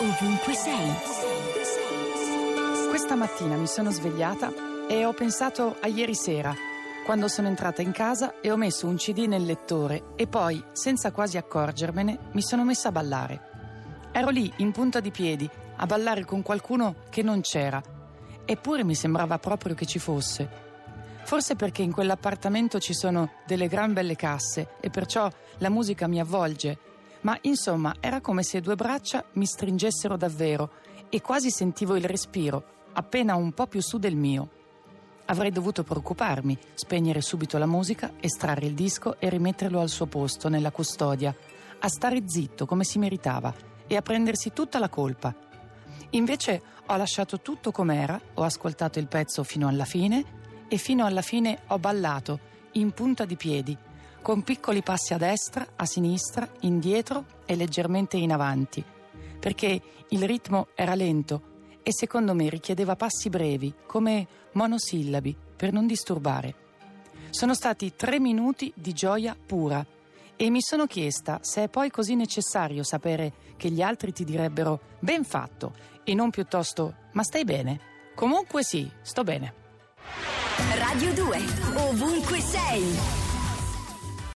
ovunque sei. Questa mattina mi sono svegliata e ho pensato a ieri sera, quando sono entrata in casa e ho messo un CD nel lettore e poi, senza quasi accorgermene, mi sono messa a ballare. Ero lì, in punta di piedi, a ballare con qualcuno che non c'era, eppure mi sembrava proprio che ci fosse. Forse perché in quell'appartamento ci sono delle gran belle casse e perciò la musica mi avvolge ma insomma era come se due braccia mi stringessero davvero e quasi sentivo il respiro, appena un po' più su del mio. Avrei dovuto preoccuparmi, spegnere subito la musica, estrarre il disco e rimetterlo al suo posto nella custodia, a stare zitto come si meritava e a prendersi tutta la colpa. Invece ho lasciato tutto com'era, ho ascoltato il pezzo fino alla fine e fino alla fine ho ballato, in punta di piedi, con piccoli passi a destra, a sinistra, indietro e leggermente in avanti, perché il ritmo era lento e secondo me richiedeva passi brevi, come monosillabi, per non disturbare. Sono stati tre minuti di gioia pura e mi sono chiesta se è poi così necessario sapere che gli altri ti direbbero ben fatto e non piuttosto ma stai bene. Comunque sì, sto bene. Radio 2, ovunque sei.